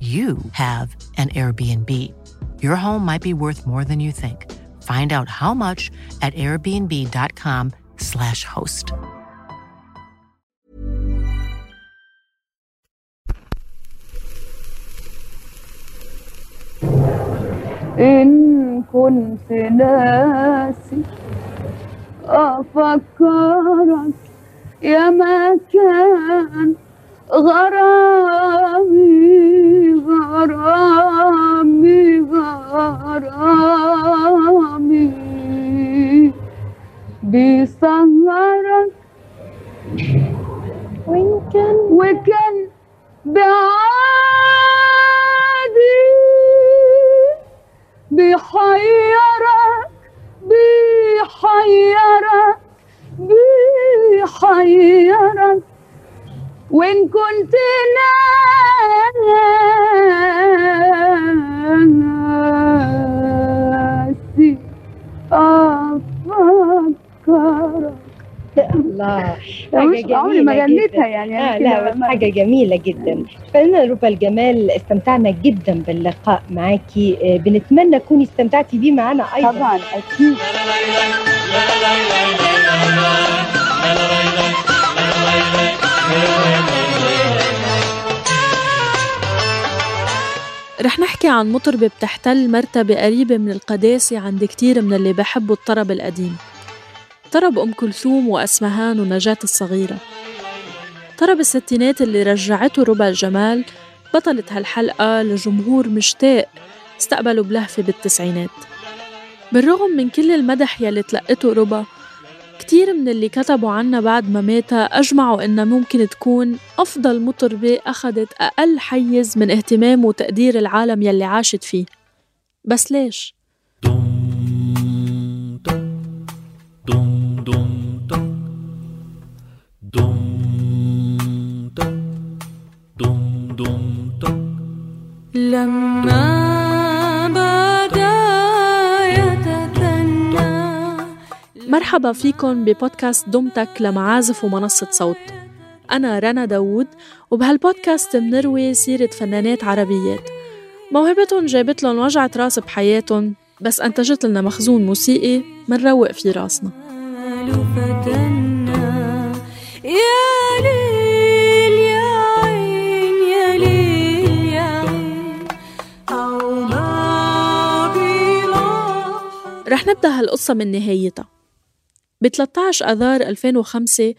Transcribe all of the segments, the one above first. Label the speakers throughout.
Speaker 1: you have an Airbnb. Your home might be worth more than you think. Find out how much at airbnb.com/slash host.
Speaker 2: إن كنت ناسي أفكرك يا مكان غرامي Lord. Oh. يعني
Speaker 3: آه لا حاجة جميلة جدا. فأنا روبا الجمال استمتعنا جدا باللقاء معاكي آه، بنتمنى تكوني استمتعتي بيه معانا أيضا.
Speaker 2: طبعا أكيد.
Speaker 4: رح نحكي عن مطربة بتحتل مرتبة قريبة من القداسة عند كتير من اللي بحبوا الطرب القديم. طرب أم كلثوم وأسمهان ونجاة الصغيرة. طرب الستينات اللي رجعته ربع الجمال بطلة هالحلقة لجمهور مشتاق استقبلوا بلهفة بالتسعينات بالرغم من كل المدح يلي تلقته ربا كتير من اللي كتبوا عنا بعد ما ماتها أجمعوا إنها ممكن تكون أفضل مطربة أخدت أقل حيز من اهتمام وتقدير العالم يلي عاشت فيه بس ليش؟ مرحبا فيكن ببودكاست دمتك لمعازف ومنصة صوت. أنا رنا داوود وبهالبودكاست منروي سيرة فنانات عربيات موهبتهم جابت لهم وجعة راس بحياتهم بس أنتجت لنا مخزون موسيقي منروق في راسنا. يا ليل يا عين يا ليل يا عين. رح نبدأ هالقصة من نهايتها. ب 13 أذار 2005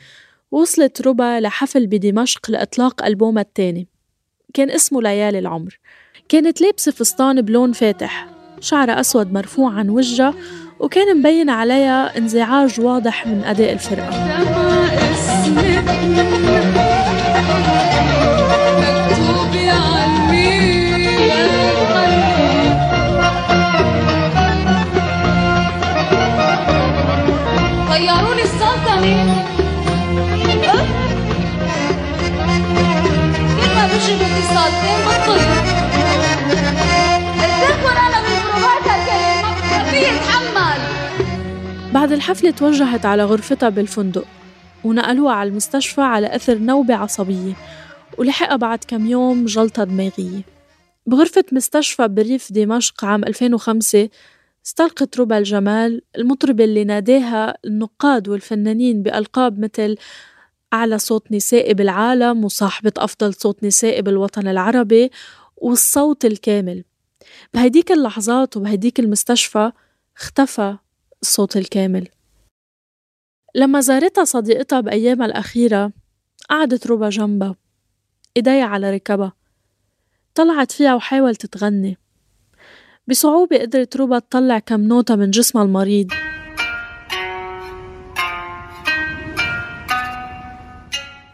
Speaker 4: وصلت ربا لحفل بدمشق لإطلاق ألبومها الثاني. كان اسمه ليالي العمر. كانت لابسة فستان بلون فاتح شعرها أسود مرفوع عن وجهها وكان مبين عليها انزعاج واضح من أداء الفرقة.
Speaker 5: غيروني السلطنة كل ما بطير أنا من بروفات هالكلمة ما
Speaker 4: بعد الحفلة توجهت على غرفتها بالفندق ونقلوها على المستشفى على أثر نوبة عصبية ولحقها بعد كم يوم جلطة دماغية. بغرفة مستشفى بريف دمشق عام 2005 استلقت ربع الجمال المطربة اللي ناداها النقاد والفنانين بألقاب مثل أعلى صوت نسائي بالعالم وصاحبة أفضل صوت نسائي بالوطن العربي والصوت الكامل. بهديك اللحظات وبهديك المستشفى اختفى الصوت الكامل. لما زارتها صديقتها بأيامها الأخيرة قعدت ربا جنبها إيديها على ركبها طلعت فيها وحاولت تغني. بصعوبة قدرت ربا تطلع كم نوتة من جسمها المريض.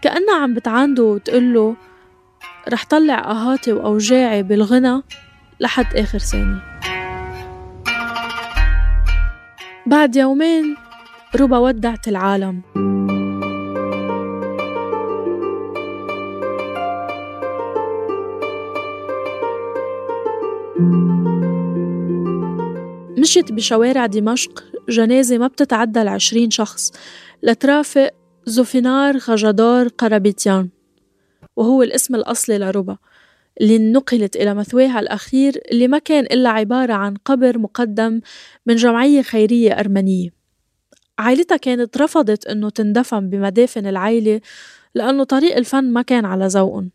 Speaker 4: كأنها عم بتعانده وتقله رح طلع آهاتي وأوجاعي بالغنى لحد آخر ثانية. بعد يومين ربا ودعت العالم. مشيت بشوارع دمشق جنازة ما بتتعدى العشرين شخص لترافق زوفينار خجدار قرابيتيان. وهو الاسم الأصلي لربا اللي نقلت إلى مثواها الأخير اللي ما كان إلا عبارة عن قبر مقدم من جمعية خيرية أرمنية. عائلتها كانت رفضت إنه تندفن بمدافن العيلة لأنه طريق الفن ما كان على ذوقهم.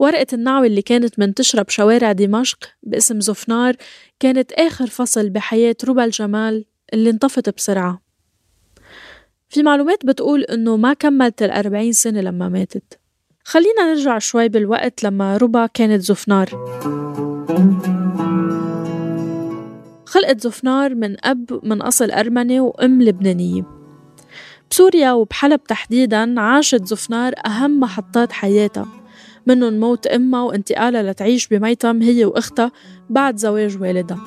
Speaker 4: ورقة النعوة اللي كانت منتشرة بشوارع دمشق باسم زفنار كانت آخر فصل بحياة ربا الجمال اللي انطفت بسرعة. في معلومات بتقول إنه ما كملت الأربعين سنة لما ماتت. خلينا نرجع شوي بالوقت لما ربا كانت زفنار. خلقت زفنار من أب من أصل أرمني وأم لبنانية. بسوريا وبحلب تحديدا عاشت زفنار أهم محطات حياتها. منهم موت أمها وانتقالها لتعيش بميتم هي وأختها بعد زواج والدها.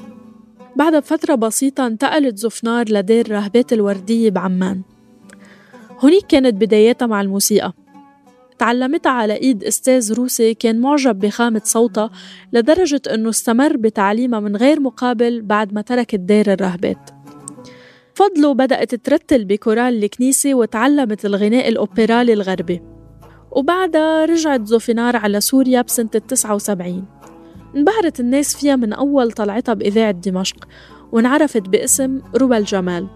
Speaker 4: بعدها بفترة بسيطة انتقلت زفنار لدير راهبات الوردية بعمان. هونيك كانت بداياتها مع الموسيقى. تعلمتها على إيد أستاذ روسي كان معجب بخامة صوتها لدرجة أنه استمر بتعليمها من غير مقابل بعد ما تركت دير الراهبات فضلوا بدأت ترتل بكورال الكنيسة وتعلمت الغناء الأوبرالي الغربي. وبعدها رجعت زوفينار على سوريا بسنة التسعة وسبعين. انبهرت الناس فيها من أول طلعتها بإذاعة دمشق وانعرفت باسم ربى الجمال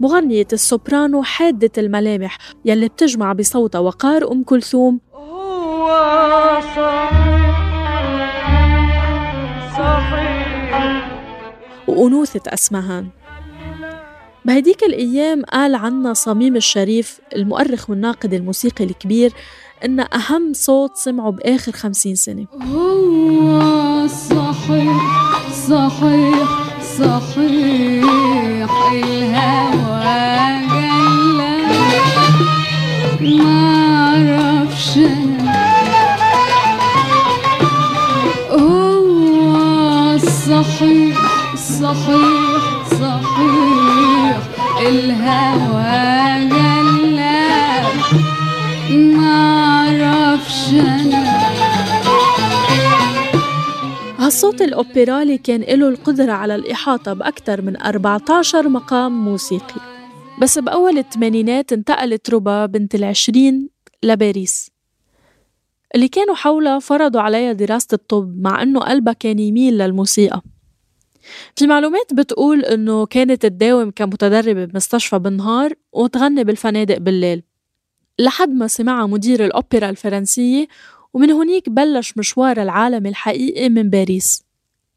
Speaker 4: مغنية السوبرانو حادة الملامح يلي بتجمع بصوتها وقار أم كلثوم. هو صحيح. وأنوثة أسمهان. بهديك الأيام قال عنا صميم الشريف المؤرخ والناقد الموسيقي الكبير إن أهم صوت سمعه بآخر خمسين سنة.
Speaker 5: هو صحيح صحيح صحيح الهوى جلا ما عرفش هو صحيح صحيح صحيح الهوى جلا ما
Speaker 4: هالصوت الأوبرالي كان له القدرة على الإحاطة بأكثر من 14 مقام موسيقي. بس بأول الثمانينات انتقلت ربا بنت العشرين لباريس. اللي كانوا حولها فرضوا عليها دراسة الطب مع أنه قلبها كان يميل للموسيقى. في معلومات بتقول أنه كانت تداوم كمتدربة بمستشفى بالنهار وتغني بالفنادق بالليل. لحد ما سمعها مدير الأوبرا الفرنسية ومن هونيك بلش مشوارها العالمي الحقيقي من باريس.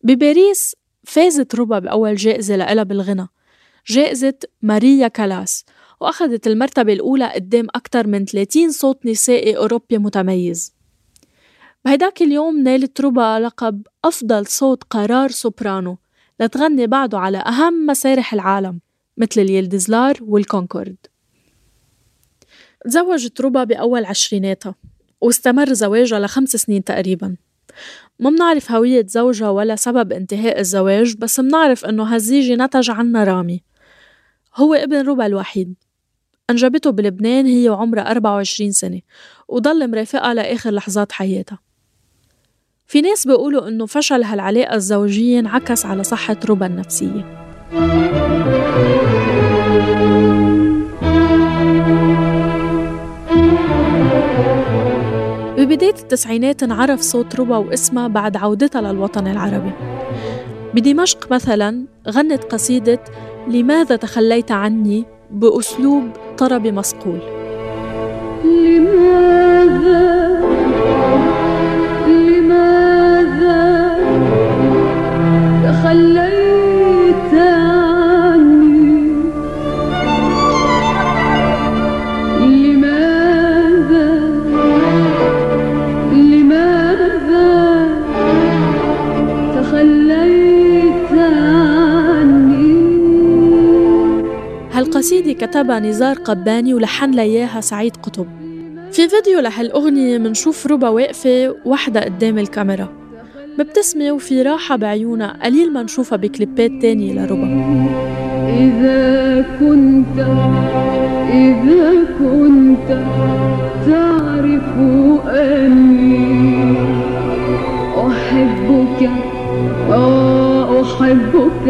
Speaker 4: بباريس فازت ربا بأول جائزة لإلها بالغنى جائزة ماريا كالاس وأخذت المرتبة الأولى قدام أكثر من 30 صوت نسائي أوروبي متميز. بهداك اليوم نالت ربا لقب أفضل صوت قرار سوبرانو لتغني بعده على أهم مسارح العالم مثل اليلدزلار والكونكورد. تزوجت ربا بأول عشريناتها واستمر زواجها لخمس سنين تقريبا. ما منعرف هوية زوجها ولا سبب انتهاء الزواج بس منعرف إنه هالزيجة نتج عنها رامي. هو ابن ربا الوحيد. أنجبته بلبنان هي وعمرها 24 سنة وضل مرافقها لآخر لحظات حياتها. في ناس بيقولوا إنه فشل هالعلاقة الزوجية انعكس على صحة ربا النفسية. بداية التسعينات انعرف صوت ربا واسمها بعد عودتها للوطن العربي. بدمشق مثلا غنت قصيدة لماذا تخليت عني بأسلوب طربي مصقول
Speaker 5: لماذا؟ لماذا تخليت
Speaker 4: كتبها نزار قباني ولحن لياها سعيد قطب. في فيديو لهالأغنية منشوف ربا واقفة وحدة قدام الكاميرا. مبتسمة وفي راحة بعيونها قليل ما نشوفها بكليبات تانية لربا.
Speaker 2: إذا كنت إذا كنت تعرف أني أحبك أحبك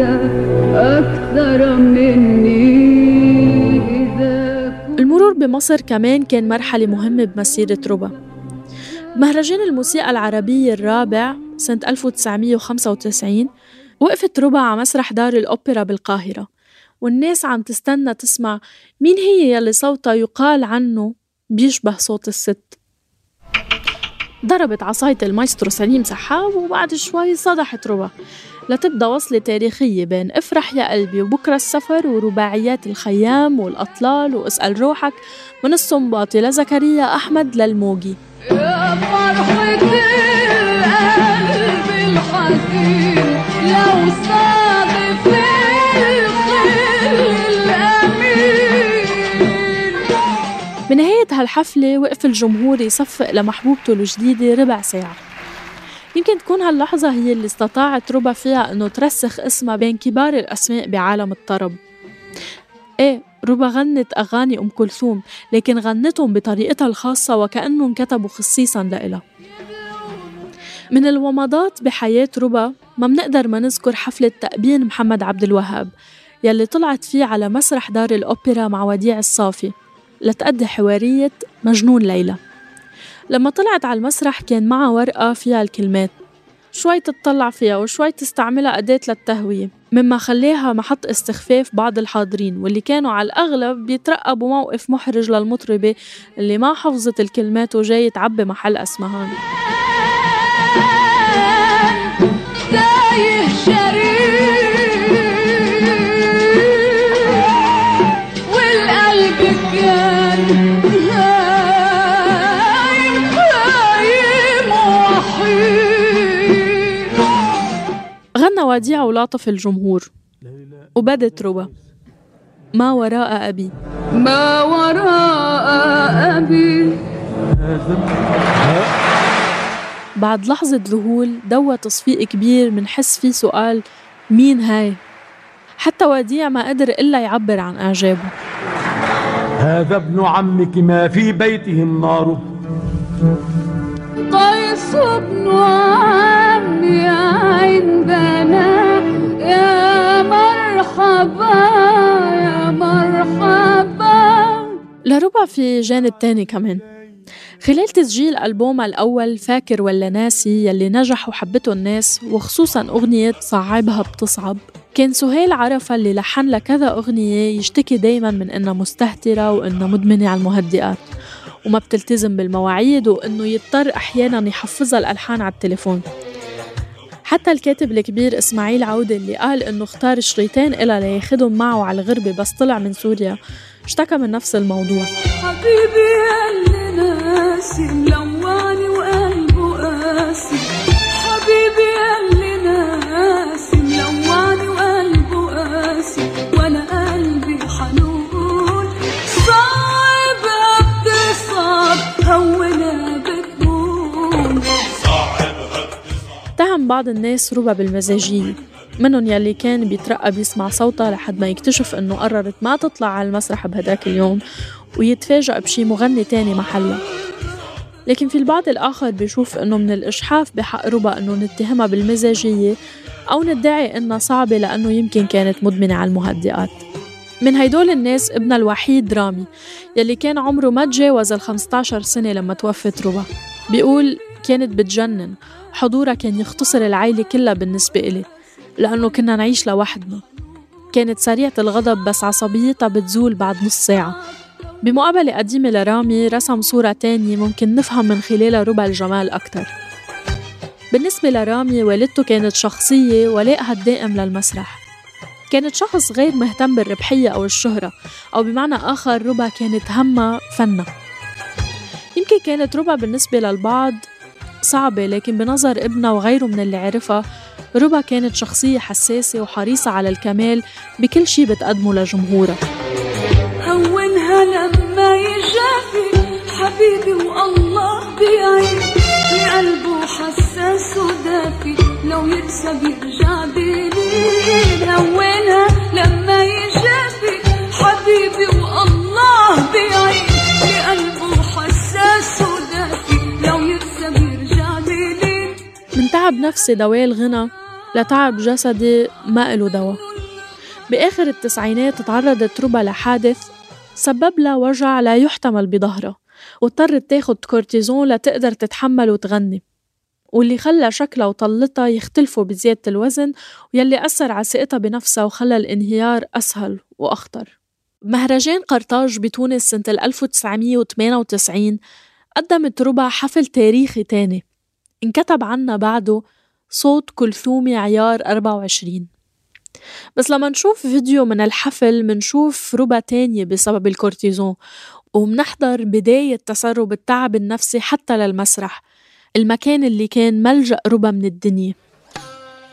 Speaker 2: أكثر مني.
Speaker 4: بمصر كمان كان مرحلة مهمة بمسيرة ربا. بمهرجان الموسيقى العربية الرابع سنة 1995 وقفت ربا على مسرح دار الأوبرا بالقاهرة. والناس عم تستنى تسمع مين هي يلي صوتها يقال عنه بيشبه صوت الست. ضربت عصاية المايسترو سليم سحاب وبعد شوي صدحت ربا. لتبدأ وصلة تاريخية بين افرح يا قلبي وبكرة السفر ورباعيات الخيام والأطلال واسأل روحك من الصنباطي لزكريا أحمد للموجي.
Speaker 5: يا فرحة القلب الحزين لو صادف
Speaker 4: بنهاية هالحفلة وقف الجمهور يصفق لمحبوبته الجديدة ربع ساعة. يمكن تكون هاللحظة هي اللي استطاعت ربا فيها إنه ترسخ اسمها بين كبار الأسماء بعالم الطرب. إيه ربا غنت أغاني أم كلثوم لكن غنتهم بطريقتها الخاصة وكأنهم انكتبوا خصيصا لإلها. من الومضات بحياة ربا ما منقدر ما نذكر حفلة تأبين محمد عبد الوهاب يلي طلعت فيه على مسرح دار الأوبرا مع وديع الصافي لتأدي حوارية مجنون ليلى. لما طلعت على المسرح كان معها ورقة فيها الكلمات. شوي تتطلع فيها وشوي تستعملها أداة للتهوية مما خليها محط استخفاف بعض الحاضرين واللي كانوا على الأغلب بيترقبوا موقف محرج للمطربة اللي ما حفظت الكلمات وجاي تعبي محل أسمهان وديع ولاطف الجمهور. وبدت ربا ما وراء أبي؟
Speaker 2: ما وراء أبي.
Speaker 4: بعد لحظة ذهول دوى تصفيق كبير منحس فيه سؤال مين هاي؟ حتى وديع ما قدر إلا يعبر عن إعجابه.
Speaker 6: هذا ابن عمك ما في بيته النار.
Speaker 2: قيس بن عمي
Speaker 4: لربع في جانب تاني كمان. خلال تسجيل ألبومها الأول فاكر ولا ناسي يلي نجح وحبته الناس وخصوصا أغنية صعبها بتصعب. كان سهيل عرفة اللي لحن لها كذا أغنية يشتكي دايما من إنها مستهترة وإنها مدمنة على المهدئات. وما بتلتزم بالمواعيد وإنه يضطر أحيانا يحفظها الألحان على التليفون. حتى الكاتب الكبير إسماعيل عودة اللي قال إنه اختار شريطين إلها لياخدهم معه على الغربة بس طلع من سوريا. اشتكى من نفس الموضوع.
Speaker 2: حبيبي اللي ناسي ملواني
Speaker 4: بعض الناس ربع بالمزاجية منهم يلي كان بيترقب يسمع صوتها لحد ما يكتشف إنه قررت ما تطلع على المسرح بهداك اليوم ويتفاجأ بشي مغني تاني محلها. لكن في البعض الآخر بيشوف إنه من الإجحاف بحق ربا إنه نتهمها بالمزاجية أو ندعي إنها صعبة لأنه يمكن كانت مدمنة على المهدئات. من هيدول الناس ابنها الوحيد رامي يلي كان عمره ما تجاوز ال 15 سنة لما توفت ربا بيقول كانت بتجنن حضورها كان يختصر العيلة كلها بالنسبة إلي لأنه كنا نعيش لوحدنا. كانت سريعة الغضب بس عصبيتها بتزول بعد نص ساعة. بمقابلة قديمة لرامي رسم صورة تانية ممكن نفهم من خلالها ربع الجمال أكتر. بالنسبة لرامي والدته كانت شخصية ولائها الدائم للمسرح. كانت شخص غير مهتم بالربحية أو الشهرة أو بمعنى آخر ربع كانت همها فنها يمكن كانت ربع بالنسبة للبعض صعبة لكن بنظر ابنها وغيره من اللي عرفها ربا كانت شخصية حساسة وحريصة على الكمال بكل شي بتقدمه لجمهورها.
Speaker 2: لوينها لما يجافي حبيبي والله بيعين لقلبه حساس ودافي لو ينسى بيرجع بيلين لوينها لما يجافي
Speaker 4: من تعب نفسي دواء الغنى لتعب جسدي ما إله دوا بآخر التسعينات تعرضت ربا لحادث سبب لها وجع لا يحتمل بظهرها واضطرت تاخد كورتيزون لتقدر تتحمل وتغني. واللي خلى شكلها وطلتها يختلفوا بزيادة الوزن ويلي أثر على ثقتها بنفسها وخلى الانهيار أسهل وأخطر. بمهرجان قرطاج بتونس سنة 1998 قدمت ربع حفل تاريخي تاني. انكتب عنها بعده صوت كلثومي عيار 24 بس لما نشوف فيديو من الحفل منشوف ربا تانية بسبب الكورتيزون ومنحضر بداية تسرب التعب النفسي حتى للمسرح المكان اللي كان ملجأ ربا من الدنيا.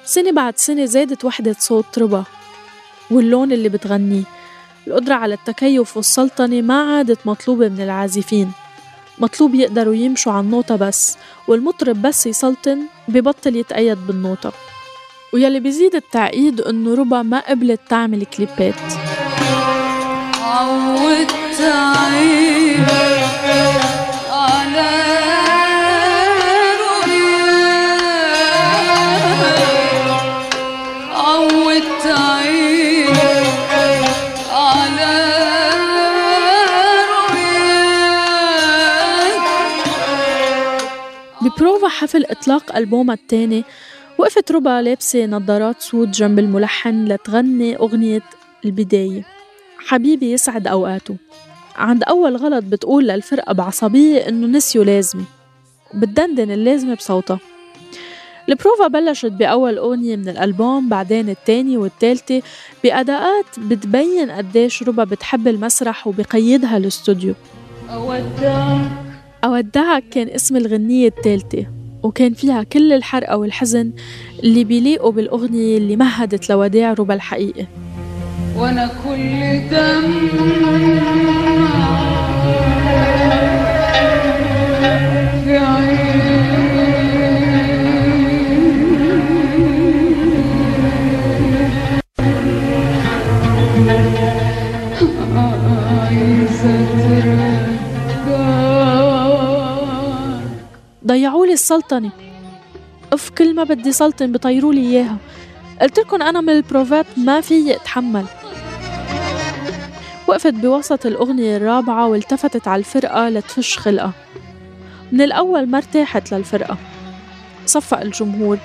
Speaker 4: سنة بعد سنة زادت وحدة صوت ربا واللون اللي بتغنيه القدرة على التكيف والسلطنة ما عادت مطلوبة من العازفين. مطلوب يقدروا يمشوا على النوتة بس والمطرب بس يسلطن ببطل يتأيد بالنوتة ويلي بيزيد التعقيد إنه ربا ما قبلت تعمل كليبات.
Speaker 2: عودت على
Speaker 4: حفل إطلاق ألبومها التاني وقفت ربا لابسة نظارات سود جنب الملحن لتغني أغنية البداية. حبيبي يسعد أوقاته. عند أول غلط بتقول للفرقة بعصبية إنه نسيوا لازمة. بتدندن اللازمة بصوتها. البروفا بلشت بأول أغنية من الألبوم بعدين التانية والتالتة بأداءات بتبين قديش ربا بتحب المسرح وبقيدها الاستوديو
Speaker 2: أودعك.
Speaker 4: أودعك كان اسم الغنية التالتة وكان فيها كل الحرقة والحزن اللي بيليقوا بالأغنية اللي مهدت لوداع ربا الحقيقي
Speaker 2: وأنا كل دم
Speaker 4: ضيعوا لي السلطنة. اف كل ما بدي سلطن بطيروا لي إياها. قلت لكم أنا من البروفات ما في اتحمل وقفت بوسط الأغنية الرابعة والتفتت على الفرقة لتفش خلقها من الأول ما ارتاحت للفرقة. صفق الجمهور.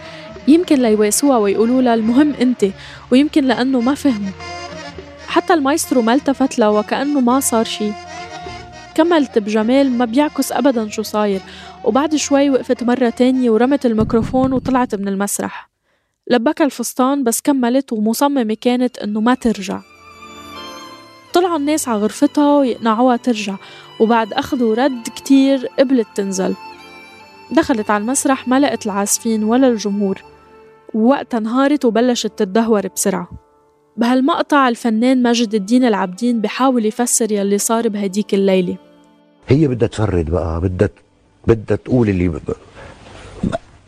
Speaker 4: يمكن ليواسوها ويقولوا لها المهم أنت ويمكن لأنه ما فهموا. حتى المايسترو ما التفت لها وكأنه ما صار شي. كملت بجمال ما بيعكس أبدا شو صاير. وبعد شوي وقفت مرة تانية ورمت الميكروفون وطلعت من المسرح. لبكها الفستان بس كملت ومصممة كانت إنه ما ترجع. طلعوا الناس على غرفتها ويقنعوها ترجع. وبعد أخذ ورد كتير قبلت تنزل. دخلت على المسرح ما لقت العازفين ولا الجمهور. ووقتها انهارت وبلشت تتدهور بسرعة. بهالمقطع الفنان ماجد الدين العابدين بحاول يفسر يلي صار بهديك الليلة.
Speaker 7: هي بدها تفرد بقى بدها بدها تقول اللي ب...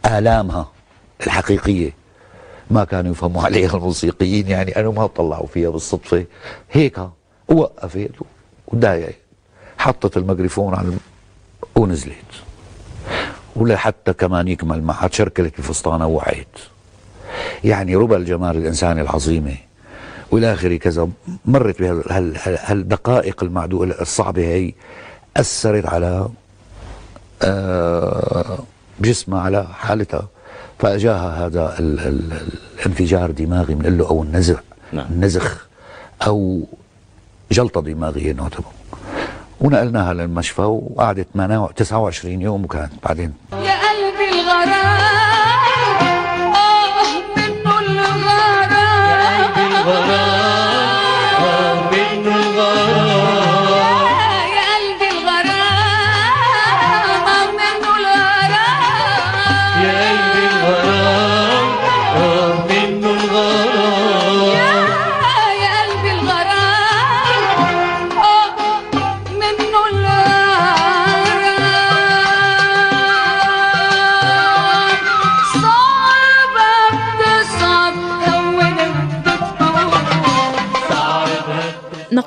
Speaker 7: آلامها الحقيقية. ما كانوا يفهموا عليها الموسيقيين يعني أنا ما طلعوا فيها بالصدفة. هيك وقفت ودايقت حطت الميكروفون على الم... ونزلت. ولحتى كمان يكمل معها تشركلت الفستانة ووعيت يعني ربى الجمال الإنساني العظيمة. والى اخره كذا مرت بهالدقائق المعدوده الصعبة هي أثرت على آه جسمها على حالتها. فأجاها هذا ال ال الانفجار دماغي بنقول له أو النزع
Speaker 8: نعم.
Speaker 7: النزخ أو جلطة دماغيه نعتبر ونقلناها للمشفى وقعدت 29 يوم وكانت بعدين.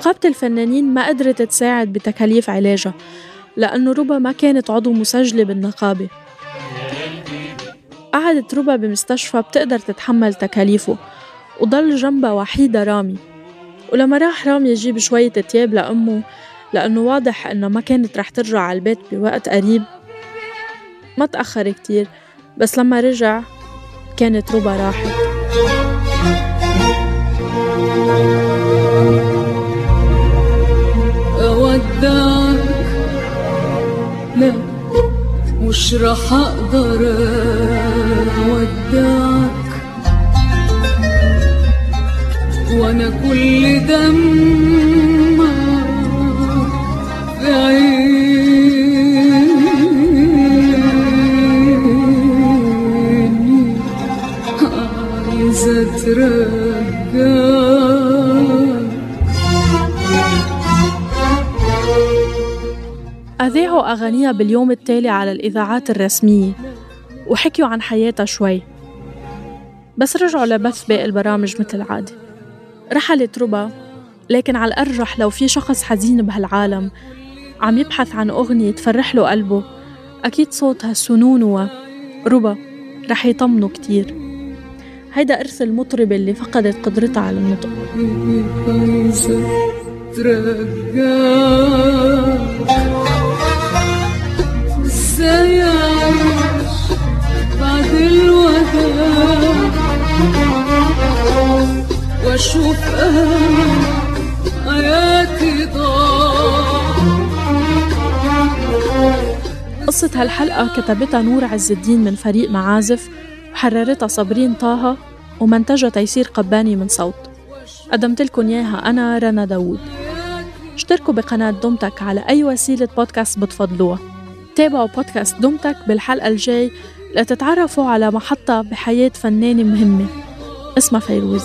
Speaker 4: نقابة الفنانين ما قدرت تساعد بتكاليف علاجها لأنه ربا ما كانت عضو مسجلة بالنقابة. قعدت ربا بمستشفى بتقدر تتحمل تكاليفه وضل جنبها وحيدة رامي. ولما راح رامي يجيب شوية تياب لأمه لأنه واضح إنه ما كانت رح ترجع على البيت بوقت قريب. ما تأخر كتير بس لما رجع كانت ربا راحت.
Speaker 2: أودعك لا مش رح أقدر أودعك.
Speaker 4: أغانيها باليوم التالي على الإذاعات الرسمية. وحكيوا عن حياتها شوي. بس رجعوا لبث باقي البرامج مثل العادة رحلت ربا. لكن على الأرجح لو في شخص حزين بهالعالم عم يبحث عن أغنية تفرح له قلبه أكيد صوتها سنون ربا رح يطمنه كتير. هيدا إرث المطربة اللي فقدت قدرتها على النطق.
Speaker 2: ترجعك واشوف حياتي
Speaker 4: قصة هالحلقة كتبتها نور عز الدين من فريق معازف وحررتها صابرين طه ومنتجها تيسير قباني من صوت. قدمت لكم إياها أنا رنا داوود. اشتركوا بقناة دومتك على أي وسيلة بودكاست بتفضلوها. تابعوا بودكاست دومتك بالحلقة الجاي لتتعرفوا على محطة بحياة فنانة مهمة. اسمها فيروز.